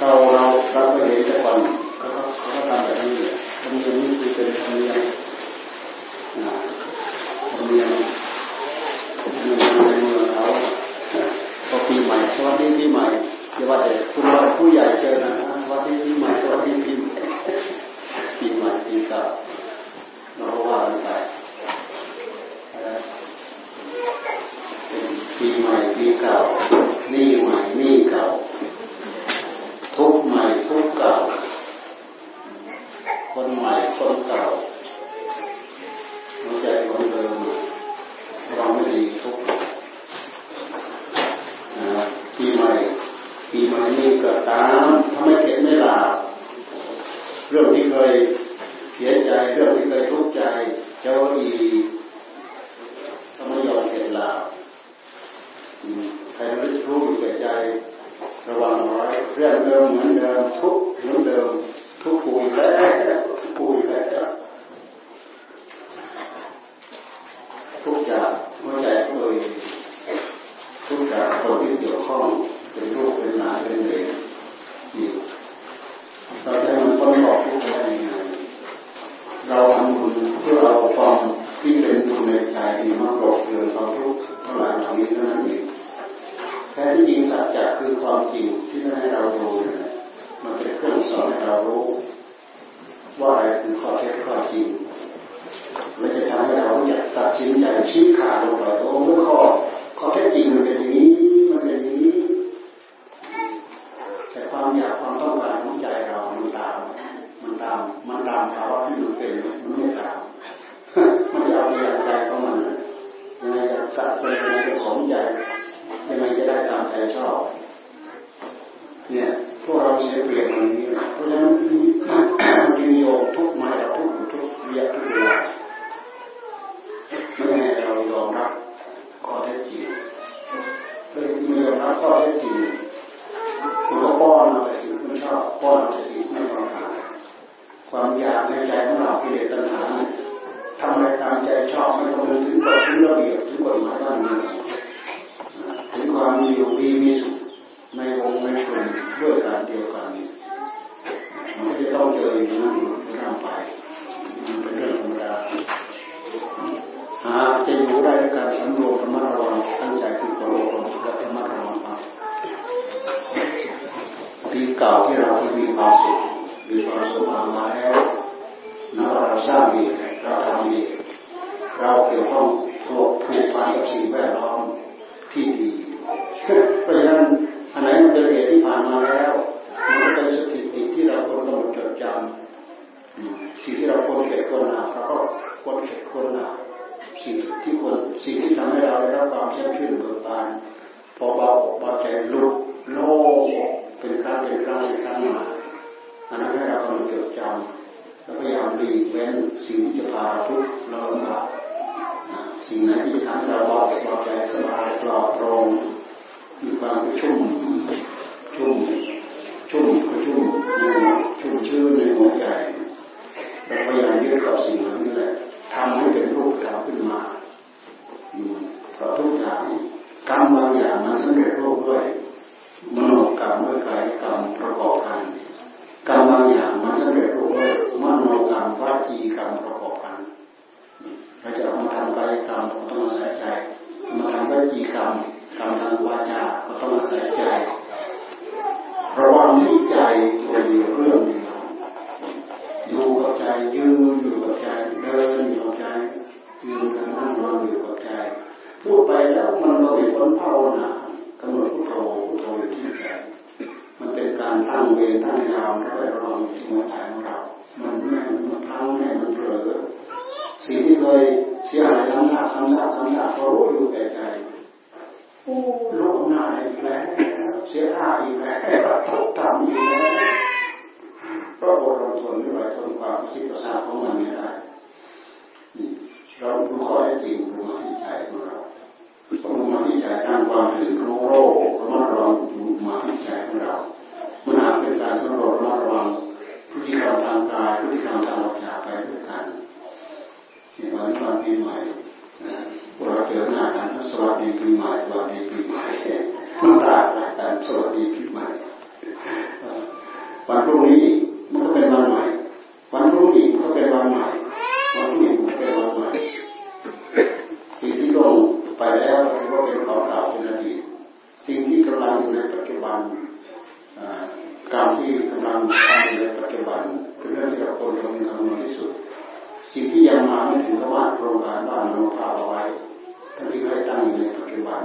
เราเราเราไปเห็นแต่ก่อนเขาเขาทำแบบนี้ธรรมเนียมนี่คือเป็นธรรมเนียมนะธรรมเนียมธรรมเนียมในเมืองเขาพอปีใหม่สวัสดีปีใหม่อย่ว่าแต่คุณว่าผู้ใหญ่เจอนะสวัสดีปีใหม่สวัสดีปีใหม่ปีใหม่ปีเก่าเราว่ากันไปปีใหม่ปีเก่า ยังไงจะสัตว์เป็นยังไงจะสมใจยังไงจะได้ตามใจชอบ เนี่ยพวกเราเสียเปรียบมันนี้เพราะฉะนั้นมันจึงโยงทุกมาแล้วทุกทุกเรียทุกเวลาไม่ให้เรายอมรับข้อเท็จจริงไม่ยอมรับข้อเท็จจริงมันก็ป้อนเอาแต่สิ่งที่ชอบป้อนเอาแต่สิ่งไม่ต้องการความอยากในใจของเรากิเลสตัณหา ทำอะไรตามใจชอบไม่ต้องถึงกฎถึงระเบียบถึงกฎหมายบ้านเมืองถึงความมีอยู่ดีมีสุขในวงในกลุ่มด้วยการเดียวกันมันจะต้องเจออย่างนั้นร่างไปมันเป็นเรื่องธรรมดาหาจะอยู่ได้ด้วยการสำรวมระมัดระวังตั้งใจคือตัวลมและระมัดระวังปีเก่าที่เราที่มีความสุขมีความสุขมาแล้วนะเราสร้างดี เราทำดีเราเกี่ยวข้องผูกผูกพันกับสิ่งแวดล้อมที่ดีเพราะฉะนั้นอันไหนมันเป็นเหตุที่ผ่านมาแล้วมันก็เป็นสถิติที่เราควรกำหนดจดจำสิ่งที่เราควรเก็บควรหนาเราก็ควรเก็บควรหนาสิ่งที่ควรสิ่งที่ทำให้เราได้รับความเชื่อชื่นเบิกบานพอเบาเบาใจลุกโล่เป็นครั้งเป็นครั้งเป็นครั้งมาอันนั้นให้เรากำหนดจดจำ แล้วพยายามดีเว้นสิ่งที่จะพาเราทุกข์เราลำบากสิ่งไหนที่จะทำให้เราเบาเบาใจสบายปลอดโปร่งมีความชุ่มชุ่มชุ่มชุ่มชุ่มชื่นในหัวใจเราพยายามยึดกับสิ่งเหล่านี้แหละทำให้เป็นรูปธรรมขึ้นมาเพราะทุกอย่างกรรมบางอย่างมันสำเร็จรูปด้วยมโนกรรมด้วยกายกรรมประกอบกัน กรรมบางอย่างมันสำเร็จรูปมโนกรรมวจีกรรมประกอบกันเราจะเอามาทำกายกรรมก็ต้องอาศัยใจมาทำวจีกรรมกรรมทางวาจาก็ต้องอาศัยใจระวังที่ใจตัวเดียวเรื่องเดียวอยู่กับใจยืนอยู่กับใจเดินอยู่กับใจยืนเดินนั่งนอนอยู่กับใจพูดไปแล้วมันเราเป็นคนภาวนา กำหนดพุทโธพุทโธอยู่ที่ใจ มันเป็นการตั้งเวรตั้งยามระระวังที่หัวใจของเรา มันแม่มันพังแม่มันเผลอสิ่งที่เคยเสียหายซ้ำซากซ้ำซากซ้ำซากเขารู้อยู่แต่ใจโอ้ลกหน้าอีกแล้วเสียท่าอีกแล้วทุกทำอีกแล้วเพราะอดทนไม่ไหวทนความคิดประสาทของมันไม่ได้เราดูข้อเท็จจริงรู้มาที่ใจของเรารู้มาที่ใจตั้งความถึงรู้โรคระมัดระวัง มาที่ใจของเรามันอาจเป็นการสำรวจระวังพฤติกรรมทางกายพฤติกรรมทางวาจาไปด้วยกันในวันวันปีใหม่เราเจอหน้ากันสวัสดีปีใหม่สวัสดีปีใหม่น้ำตาไหลกันสวัสดีปีใหม่วันพรุ่งนี้มันก็เป็นวันใหม่ บันการที่กำลังทำในปัจจุบันเป็นเรื่องที่เราควรจะมีคำนวณที่สุด สิ่งที่ยังมาไม่ถึงก็ว่าโครงการบ้านเราพาเอาไว้ท่านที่ให้ตั้งอยู่ในปัจจุบัน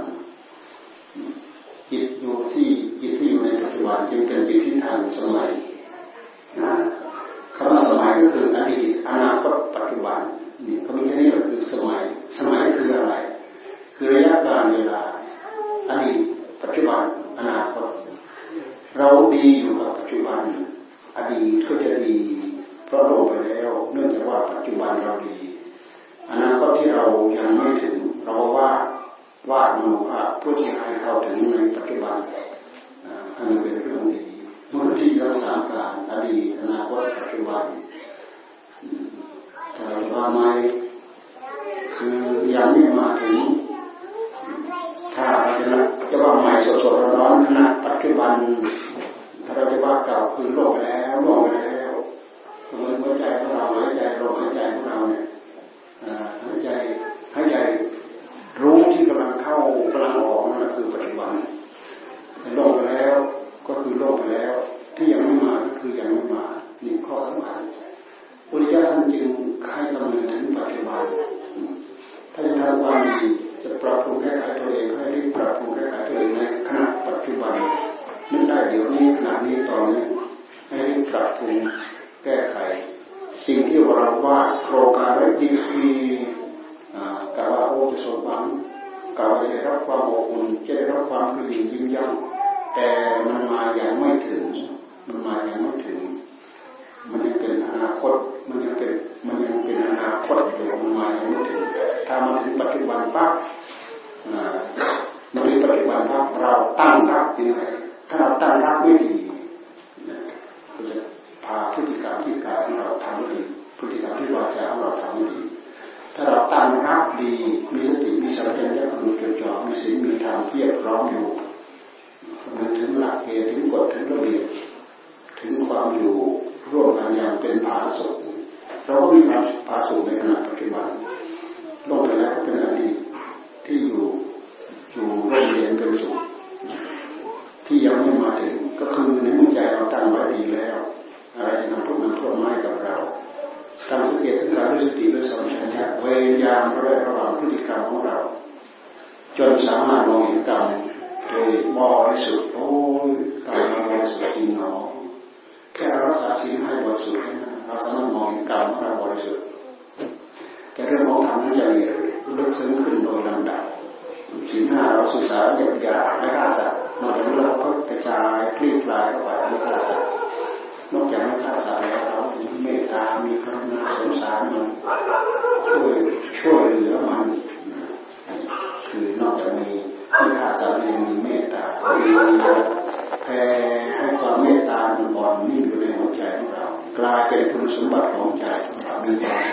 จิตอยู่ที่จิตที่อยู่ในปัจจุบันจึงเป็นจิตที่ทางสมัยนะคำว่าสมัยก็คือนาคตปัจจุบันนี่เขามีแค่นี้ก็คือสมัย สมัยคืออะไร คือระยะการเวลาอดีตปัจจุบันอนาคต เราดีอยู่กับปัจจุบัน อ ดีตก็จะดีเพราะลงไปแล้ว เนื่องจากว่าปัจจุบันเราดีอนาคตที่เรายังไม่ถึง เราว่าวาดมโนภาพเพื่อที่ให้เข้าถึงในปัจจุบันอันนี้เป็นเรื่องดีมนุษย์ที่เรักษาการอดีตอนาคตปัจจุบันแต่ว่าไม่คือยังไม่มาถึงถ้าเราจะจะว่าใหม่สดๆร้อนๆขณะปัจจุบัน ถ้าเราจะว่าเก่าคือโลกไปแล้วโลกไปแล้วเหมือนหัวใจของเราหายใจลมหายใจของเราเนี่ยหายใจหายใจรู้ที่กำลังเข้ากำลังออกนั่นคือปัจจุบันโลกไปแล้วก็คือโลกไปแล้ว ที่ยังไม่มาก็คือยังไม่มาหนี่งข้อสำคัญพุทธิยถาท่านจึงให้คำนึงถึงปัจจุบันถ้าจะทำความดีจะปรับปรุงแก้ไขตัวเองให้รีบปรับปรุงแก้ไขตัวเองในขณะปัจจุบัน นั่นได้เดี๋ยวนี้ขณะนี้ตอนนี้ให้รีบปรับปรุงแก้ไข สิ่งที่เราว่าโครงการไว้ดีดีกาวว่าโอ้จะสมหวังกล่าจะได้รับความอบอุ่นจะได้รับความกระดิ่งยิ้มย่ำแต่มันมาอย่างไม่ถึง มันมาอย่างไม่ถึง มันยังเป็นอนาคต มันยังเป็น มันยังเป็นอนาคตอยู่มันมาอย่างไม่ถึง ถ้ามันถึงปัจจุบันปั๊บมันถึงปัจจุบันปั๊บเราตั้งรับยังไงาเราตั้งรับไม่ดีก็จะพาพฤติกรรมที่กายของเราทำไม่ดีพฤติกรรมที่วาจาของเราทำไม่ดีถ้าเราตั้งรับดีมีสติมีสัมผัสญาณมีจดจ่อมีศีลมีธรรมเทียบร้อมอยู่มันถึงหลักเกณฑ์ถึงกฎถึงระเบียบถึงความอยู่ร่วมกันอย่างเป็นผาสุกเราก็มีความผาสุกในขณะปัจจุบันโลกไปแล้วก็เป็นอดีตที่อยู่อยู่ร่มเย็นเป็นสุข ที่ยังไม่มาถึงก็คือในหัวใจเราตั้งไว้ดีแล้ว อะไรจะนำทุกข์นำโทษมาให้กับเราการสังเกตสังการด้วยสติด้วยสัมผัสเนี่ยเวียามระระวังพฤติกรรมของเรา จนสามารถมองเห็นกรรมโดยบริสุทธิ์โอ้ยกายบริสุทธิ์จริงเนาะแค่รักษาศีลให้บริสุทธิ์เราสามารถมองเห็นกายของเราบริสุทธิ์แต่เรื่องของธรรมนั้นจะลึกซึ้งขึ้นโดยลำดับศีลห้าเราศึกษาหยาบหยาไม่ฆ่าสัตว์ นอกจากนั้เราก็กระจายคลี่คลายเข้าไปไม่ฆ่าสัตว์นอกจากไม่ฆ่าสัตว์แล้วเรามีเมตตา มีกรุณาสงสารมันช่วยช่วยเหลือมันคือนอกจากมีที่ขาดสารยังมีเมตตาแผ่ให้ความเมตตามันอ่อนนิ่งอยู่ในหัวใจของเรา กลายเป็นคุณสมบัติของใจของเรามีความ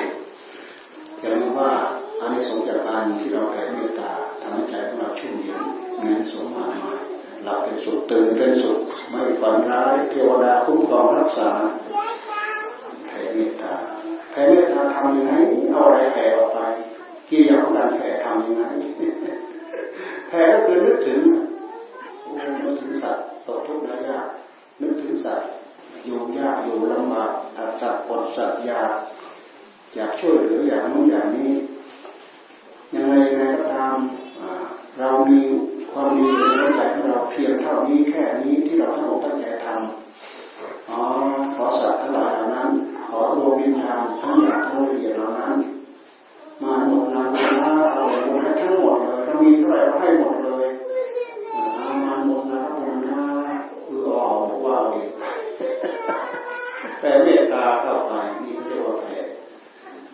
อย่าลืมว่าอันนี้สงจากการที่เราแผ่เมตตาทำให้ใจของเราชุ่มเย็นเงินสมมามา เราเป็นสุขตื่นเป็นสุขไม่ฝันร้ายเทวดาคุ้มครองรักษาแผ่เมตตาแผ่เมตตาทำยังไงเอาอะไรแผ่ออกไปกี่อย่างการแผ่ทำยังไงพ้ก็คือนึกถึงนึกถึงสัตว์ตกทุกข์ได้ยากนึกถึงสัตว์อยู่ยากอยู่ลำบากตัดสัตว์ปดสัตว์ยากอยากช่วยเหลืออย่างนู้นอย่างนี้ยังไงยังไงก็ตามเรามี ความดีในใจของเราเพียงเท่านี้แค่นี้ที่เราทั้งหมดตั้งใจทำอ๋อขอสัตว์ทั้งหลายเหล่านั้น ขอดวงวิญญาณทั้งหยาบทั้งละเอียดเหล่านั้น มาหมดนานาเราให้ทั้งหมดเลยเรามีเท่าไหร่เราให้หมดเลยมาหมดนาหมดนาคือออกว่าเองแต่เมตตาเข้าไปนี่เรียกว่าแผ่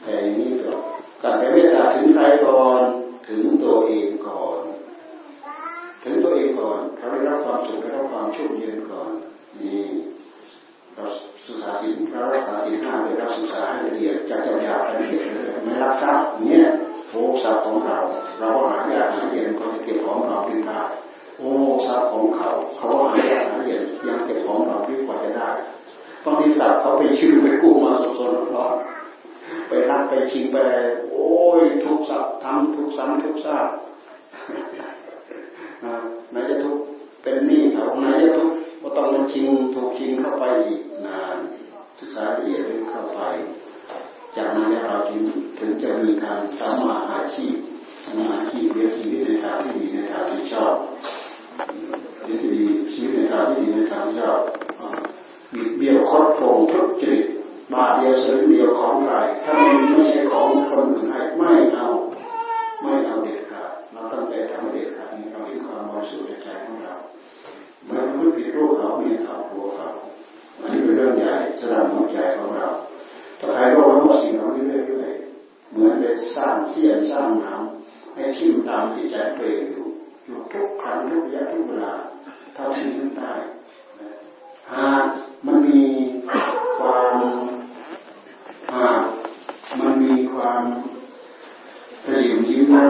แผ่นี้ก็การแผ่เมตตาถึงใครก่อนถึง ทรัพย์เนี่ยโอ้ทรัพย์ของเรา เราก็หายากหาเย็นก็จะเก็บของเราขึ้นได้โอ้ทรัพย์ของเขา เขาหายากหาเย็นยังเก็บของเราพิกว่าจะได้บางทีสัตว์เขาไปชื่อไปกู้มาสดๆร้อนไปรักไปชิงไปโอ้ยทุกสัตว์ทำทุกสันทุกซากไหนจะทุกเป็นหนี้เขาไหนจะทุกก็ต้องมาชิงถูกชิงเข้าไปอีกนานศึกษาละเอียดเข้าไป จากนั้นเราจึงถึงจะมีการสามาอาชีพสมาอาชีพเรียนชีวิตในทางที่ดีในทางที่ชอบเรียนที่ดีชีวิตในทางที่ดีในทางที่ชอบบิดเบี้ยวคดโกงทุจริตบาทเดียวสลึงเดียวของใครถ้ามันไม่ใช่ของคนอื่นให้ไม่เอาไม่เอาเด็ดขาดเราตั้งใจทำเด็ดขาดเราเห็นความบริสุทธิ์ในใจของเราเมื่อพูดผิดรู้เขาเมียเขากลัวเขาอันนี้เป็นเรื่องใหญ่สำหรับหัวใจของเรา ถ้าใครรู้ว่าสิ่งเหล่านี้เรื่อยๆเหมือนเป็นสร้างเสี้ยนสร้างน้ำให้ชิมตามจิตใจตัวเองอยู่อยู่ทุกครั้งทุกระยะทุกเวลาเท่าที่นึกได้หากมันมีความหากมันมีความเปลี่ยยิ้มเล่า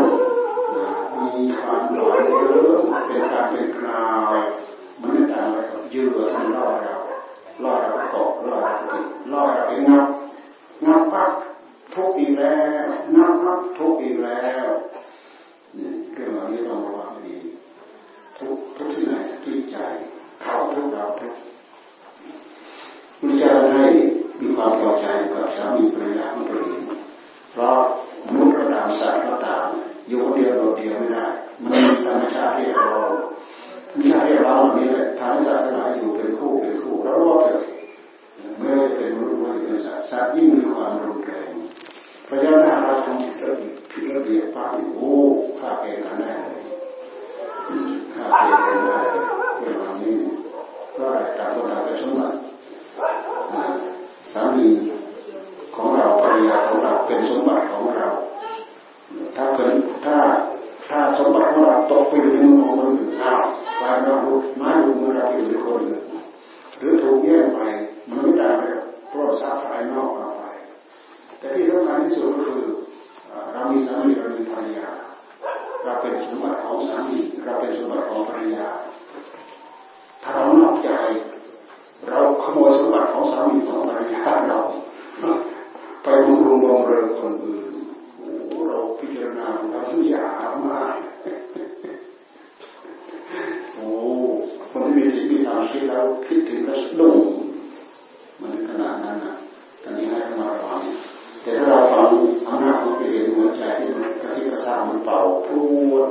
มีความหลอนเยอะเป็นการเป็นคราวมันไม่ต่างอะไรกับเยืดทำล่อเราล่อเราเกาะล่อเราติดล่อเราไปงับ งับปั๊บทุกอีกแล้วงับปั๊บทุกอีกแล้วนี่เรื่องเหล่านี้ต้องระวังดี ทุกทุกที่ไหนที่ใจ เขาทุกเราทุกพุทธเจ้าให้มีความพอใจกับสามีภรรยาของตัวเองเพราะมนุษย์ก็ตามสัตว์ก็ตามอยู่คนเดียวโดดเดียวไม่ได้มันมีธรรมชาติที่เราธรรมชาติที่เราเนี่ยทำให้สัตว์ทั้งหลาอยู่เป็นคู่เป็นคู่แล้วรอดเถอะไม่ว่าจะเป็นมนุษย์ไม่ว่าจะเป็นสัตว์สัตว์ยิ่งมี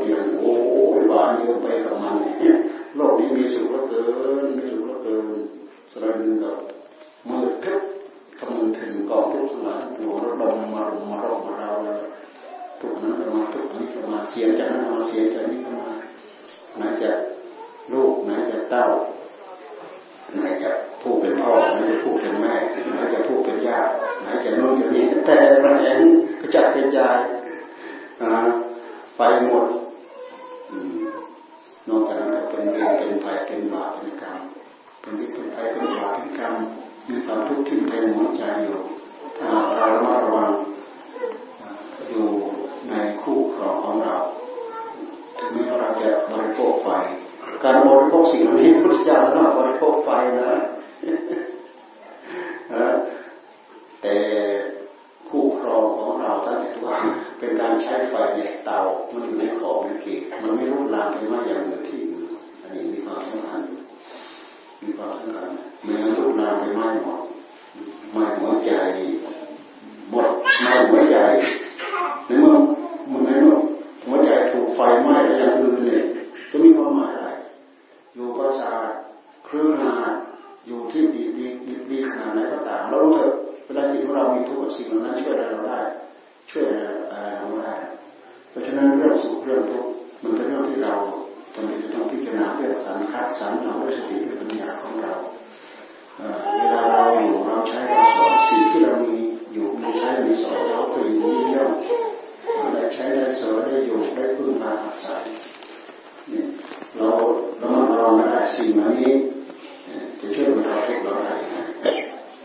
เดียวโอ้ยบานเยอะไปกับมันโลกนี้มีสุขเหลือเกินมีสุขเหลือเกินสระดึงกับมือทึบกำลังถึงกองทุกข์ทั้งหลายทั้งปวระดมมารุมมารอบมาเราทุกนั้นมาทุกนี้ก็มาเสียจากนั้นมาเสียจากนี้ก็มาไหนจะลูกไหนจะเต้าไหนจะผู้เป็นพ่อไหนจะผู้เป็นแม่ไหนจะผู้เป็นญาติไหนจะนู่นจะนี่แต่ระแหงกระจัดกระจายไปหมด นอกจากนั้นก็เป็นเวรเป็นภัยเป็นบาปเป็นกรรมเป็นวิเป็นภัยเป็นบาปเป็นกรรมมีความทุกข์ที่เต็มหัวใจอยู่ถ้าเราระมัดระวังอยู่ในคู่ครองของเราถึงแม้เราจะบริโภคไฟการบริโภคสิ่งนี้พุทธเจ้าท่านบริโภคไฟนะแต่คู่ครองของเราท่านถือว่าเป็นการใช้ไฟในเตามันอยู่ในของใน เกตมันไม่รุกลามไปมากอย่างอื่นที่อื่นอันนี้มีความสำคัญมีความสำคัญเมื่อรุกลาม ไมาหมดไม่หัวใจหมดไม่หัวใจในเมื่อมันในเมื่อหัวใจถูกไฟไหม้แล้วอย่างอื่นเนี่ยจะมีความหมายอะไรอยู่ประสาทเครื่องนาอยู่ที่ดีดีดีขนาดไหนก็ตามเราเถอะเวลาจิตของเรามีทุกข์สิ่งนั้นช่วยอะไรเราได้ช่วยอะไรเราได้เพราะฉะนั้นเรื่องสุขเรื่องทุกข์มันเป็นเรื่องที่เราจำเป็นจะต้องพิจารณาเรื่องสันคัดสันเราด้วยสติด้วยปัญญาของเรา เวลาเราอยู่เราใช้เราสอนสิ่งที่เรามีอยู่มีใช้มีสอนเราก็อยู่เยี่ยมได้ใช้ได้สอนได้อยู่ได้พึ่งพาอาศัยเราเราเราไม่ได้สิ่งนี้จะช่วยบรรเทาทุกข์เราได้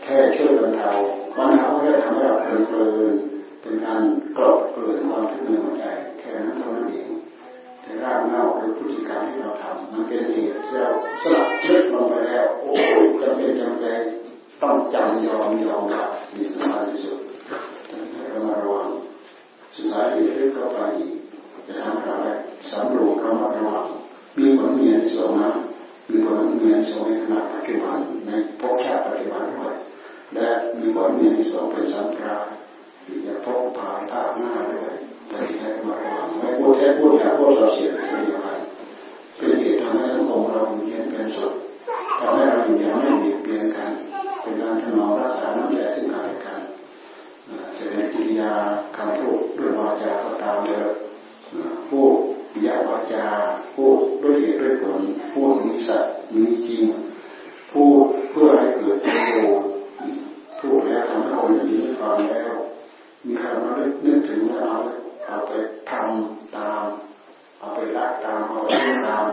แค่ช่วยบรรเทาบรรเทาแค่ทำให้เราเพลินเพลินเป็นการกลบเกลื่อนความทุกข์ในหัวใจแค่นั้นเท่านั้นเอง แต่รากเงาหรือพฤติกรรมที่เราทำมันเป็นเหตุที่เราสลับลึกลงไปแล้ว โอ้จำเป็นจำใจต้องจำยอมยอมรับมีสมาธิสุดให้เรามาระวังสุดท้ายลึกเข้าไปจะทำให้เรสำรวจระมัดระวังมีผลมีอันสงนะมีผลมีอันสงในขณะปัจจุบันในภพชาติปัจจุบันด้วยและมีผลมีอันสองเป็นสัมปราที่จะพบผ่านภาคหน้าด้วย ไม่พูดแท้พูดอย่าพูดเราเสียไม่เดียวกันเป็นเหตุทำให้สังคมเราอยู่เย็นเป็นสุขทำให้เราอยู่อย่างไม่เบียดเบียนกัน เป็นการถนอมรักษาน้ำใจซึ่งกันและกันจะเป็นกิริยาคำพูดด้วยวาจาก็ตามเถอะพูดยาวาจาพูดด้วยเหตุด้วยผลพูดมีสัตว์มีจริงพูดเพื่อให้เกิดประโยชน์พูดแล้วทำให้คนได้ยินได้ฟังแล้ว มีคำว่านึกถึงแล้วเอา เอาไปทำตาม เอาไปรักตาม เอาไปตาม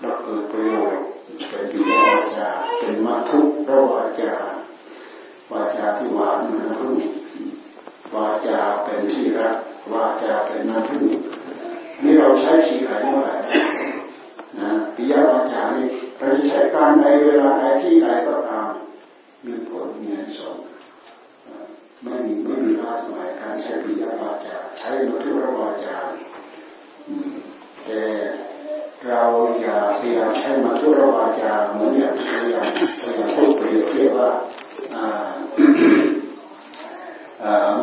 แล้วเกิดประโยชน์เป็นดีวาจาเป็นมัทุกระวาจาวาจาที่หวานนน้ำผึ้งวาจาเป็นที่รักวาจาเป็นน้ำผึ้งนี่เราใช้ชีไหนเมื่อไหร่นะปิยวาจานี่เราจะใช้การในเวลาใดที่ใดก็ตามมีผลมีอันสง ไม่มีไม่มีล้าสมัยการใช้ปิยาวาจาใช้มัทุระวาจาแต่เราอย่าพยายามใช้มัทุระวาจาเหมือนอย่างพยายามพยายามพูดเปรียบเทียบว่า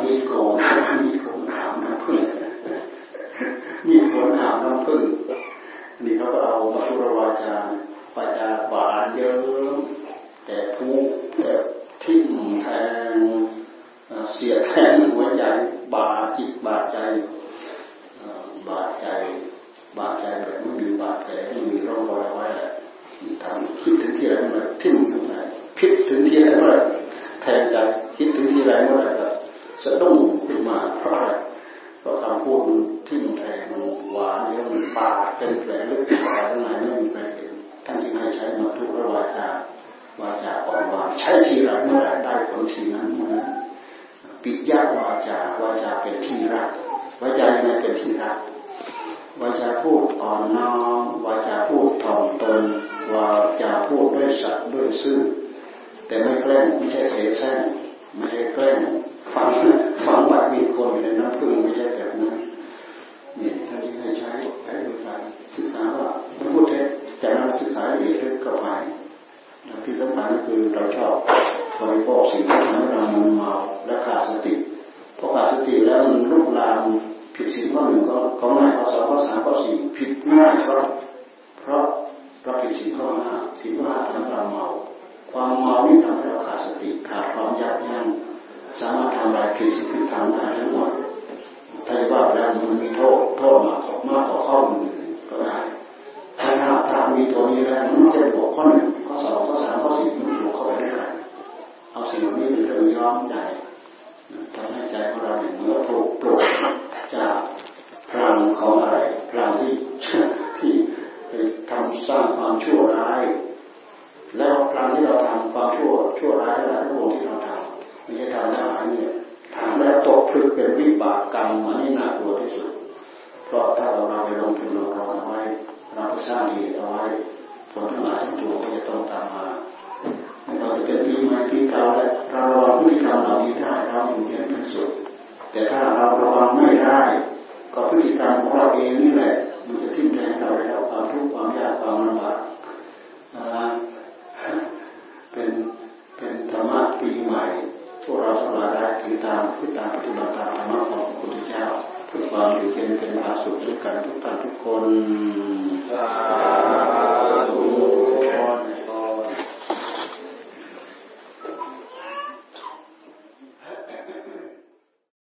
มีโกงมีโกงถามน้ำพึ่งมีผลหามน้ำพึ่งนี่เขาก็เอามาทุรวาจาวาจจาบานเยอะแต่พูแต่ทิ่มแทงเสียแทงหัวใจบาดจิตบาดใจบาดใจ บาดใจแบบไม่มีบาดแผลไม่มีร่องรอยไว้ทำคิดถึงที่ไรเมื่อไรทิ่มตรงไหนคิดถึงที่ไรเมื่อไรแทงใจคิดถึงที่ไรเมื่อไรก็สะดุ้งขึ้นมาเพราะอะไรเพราะคำพูดมันทิ่มแทงมันหวานเยอะมันปาดเป็นแผลลึกไปข้างในไม่มีใครเห็นท่านจึงให้ใช้มาทุกระวาจาวาจาอ่อนหวานใช้ทีไรเมื่อไรได้ผลทีนั้นเมื่อนั้น ปิยาวาจาวาจาเป็นที่รักวาจายังไงเป็นที่รักวาจาพูดอ่อนน้อมวาจาพูดถ่อมตนวาจาพูดด้วยสัตย์ด้วยซื่อแต่ไม่แกล้งไม่ใช่เสแสร้งไม่ใช่แกล้งฝังฝังบามีคนอยู่ในน้ำพึ่งไม่ใช่แบบนั้นเนี่ยท่านที่ให้ใช้ใช้ดูการศึกษาว่าพระพุทธจากนั้นศึกษาละเอียดลึกเข้าไปที่สำคัญก็คือเราชอบบริโภคสิ่งที่ทำให้เรามึนเมาและขาดสติพอขาดสติแล้วมันลุกลามผิดสิ่งข้อหนึ่งก็ข้อง่าข้อสองข้อสามข้อสี่ผิดง่ายเพราะเพราะเราผิดสิ่งข้อห้าสิ่งข้อห้าทำให้เราเมา ความเมานี่ทำให้เราขาดสติขาดความยับยั้งสามารถทำลายผิดสิ่ง มใจทำให้ใจของเราเนี่ยเมื่อปลุกปลุกจากพลังของอะไรพลังที่ที่ไปทำสร้างความชั่วร้าย แล้วพลังที่เราทำความชั่วชั่วร้ายอะไรทั้งหมดที่เราทำไม่ใช่ทำแล้วหายเนี่ยทำแล้วตกผลึกเป็นวิบากกรรมอันนี้น่ากลัวที่สุด เพราะถ้าเราไปลงทุนลงรอนเอาไว้เราสร้างเหตุเอาไว้ผลทั้งหลายทั้งปวงก็จะต้องตามมา เราจะเป็นที่มาที่เก่าและเราระวังพฤติกรรมเหล่านี้ได้เราถึงจะเป็นสุขแต่ถ้าเราระวังไม่ได้ก็พฤติกรรมของเราเองนี่แหละ มันจะทิ้งแทงเราแล้วความทุกข์ความยากความลำบากเป็นเป็นธรรมะปีใหม่พวกเราสลายได้ถือตามพิตามปฏิบัติตามธรรมะของพระพุทธเจ้าเพื่อความอยู่เย็นเป็นผาสุขด้วการทุกท่านทุกคนสาธุ